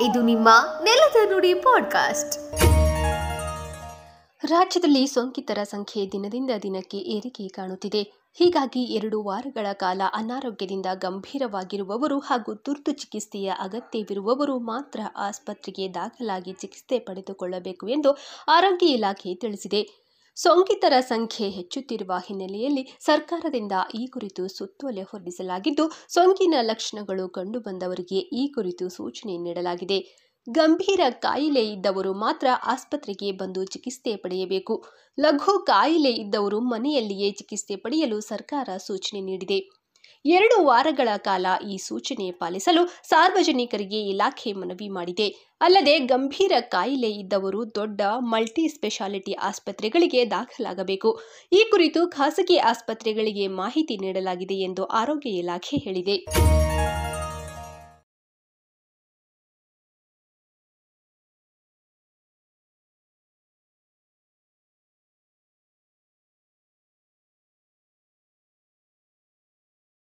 ಇದು ನಿಮ್ಮ ನೆಲದ ನುಡಿ ಪಾಡ್ಕಾಸ್ಟ್. ರಾಜ್ಯದಲ್ಲಿ ಸೋಂಕಿತರ ಸಂಖ್ಯೆ ದಿನದಿಂದ ದಿನಕ್ಕೆ ಏರಿಕೆ ಕಾಣುತ್ತಿದೆ. ಹೀಗಾಗಿ ಎರಡು ವಾರಗಳ ಕಾಲ ಅನಾರೋಗ್ಯದಿಂದ ಗಂಭೀರವಾಗಿರುವವರು ಹಾಗೂ ತುರ್ತು ಚಿಕಿತ್ಸೆಯ ಅಗತ್ಯವಿರುವವರು ಮಾತ್ರ ಆಸ್ಪತ್ರೆಗೆ ದಾಖಲಾಗಿ ಚಿಕಿತ್ಸೆ ಪಡೆದುಕೊಳ್ಳಬೇಕು ಎಂದು ಆರೋಗ್ಯ ಇಲಾಖೆ ತಿಳಿಸಿದೆ. ಸೋಂಕಿತರ ಸಂಖ್ಯೆ ಹೆಚ್ಚುತ್ತಿರುವ ಹಿನ್ನೆಲೆಯಲ್ಲಿ ಸರ್ಕಾರದಿಂದ ಈ ಕುರಿತು ಸುತ್ತೋಲೆ ಹೊರಡಿಸಲಾಗಿದ್ದು, ಸೋಂಕಿನ ಲಕ್ಷಣಗಳು ಕಂಡುಬಂದವರಿಗೆ ಈ ಕುರಿತು ಸೂಚನೆ ನೀಡಲಾಗಿದೆ. ಗಂಭೀರ ಕಾಯಿಲೆ ಇದ್ದವರು ಮಾತ್ರ ಆಸ್ಪತ್ರೆಗೆ ಬಂದು ಚಿಕಿತ್ಸೆ ಪಡೆಯಬೇಕು. ಲಘು ಕಾಯಿಲೆ ಇದ್ದವರು ಮನೆಯಲ್ಲಿಯೇ ಚಿಕಿತ್ಸೆ ಪಡೆಯಲು ಸರ್ಕಾರ ಸೂಚನೆ ನೀಡಿದೆ. ಎರಡು ವಾರಗಳ ಕಾಲ ಈ ಸೂಚನೆ ಪಾಲಿಸಲು ಸಾರ್ವಜನಿಕರಿಗೆ ಇಲಾಖೆ ಮನವಿ ಮಾಡಿದೆ. ಅಲ್ಲದೆ ಗಂಭೀರ ಕಾಯಿಲೆ ಇದ್ದವರು ದೊಡ್ಡ ಮಲ್ಟಿ ಸ್ಪೆಷಾಲಿಟಿ ಆಸ್ಪತ್ರೆಗಳಿಗೆ ದಾಖಲಾಗಬೇಕು. ಈ ಕುರಿತು ಖಾಸಗಿ ಆಸ್ಪತ್ರೆಗಳಿಗೆ ಮಾಹಿತಿ ನೀಡಲಾಗಿದೆ ಎಂದು ಆರೋಗ್ಯ ಇಲಾಖೆ ಹೇಳಿದೆ.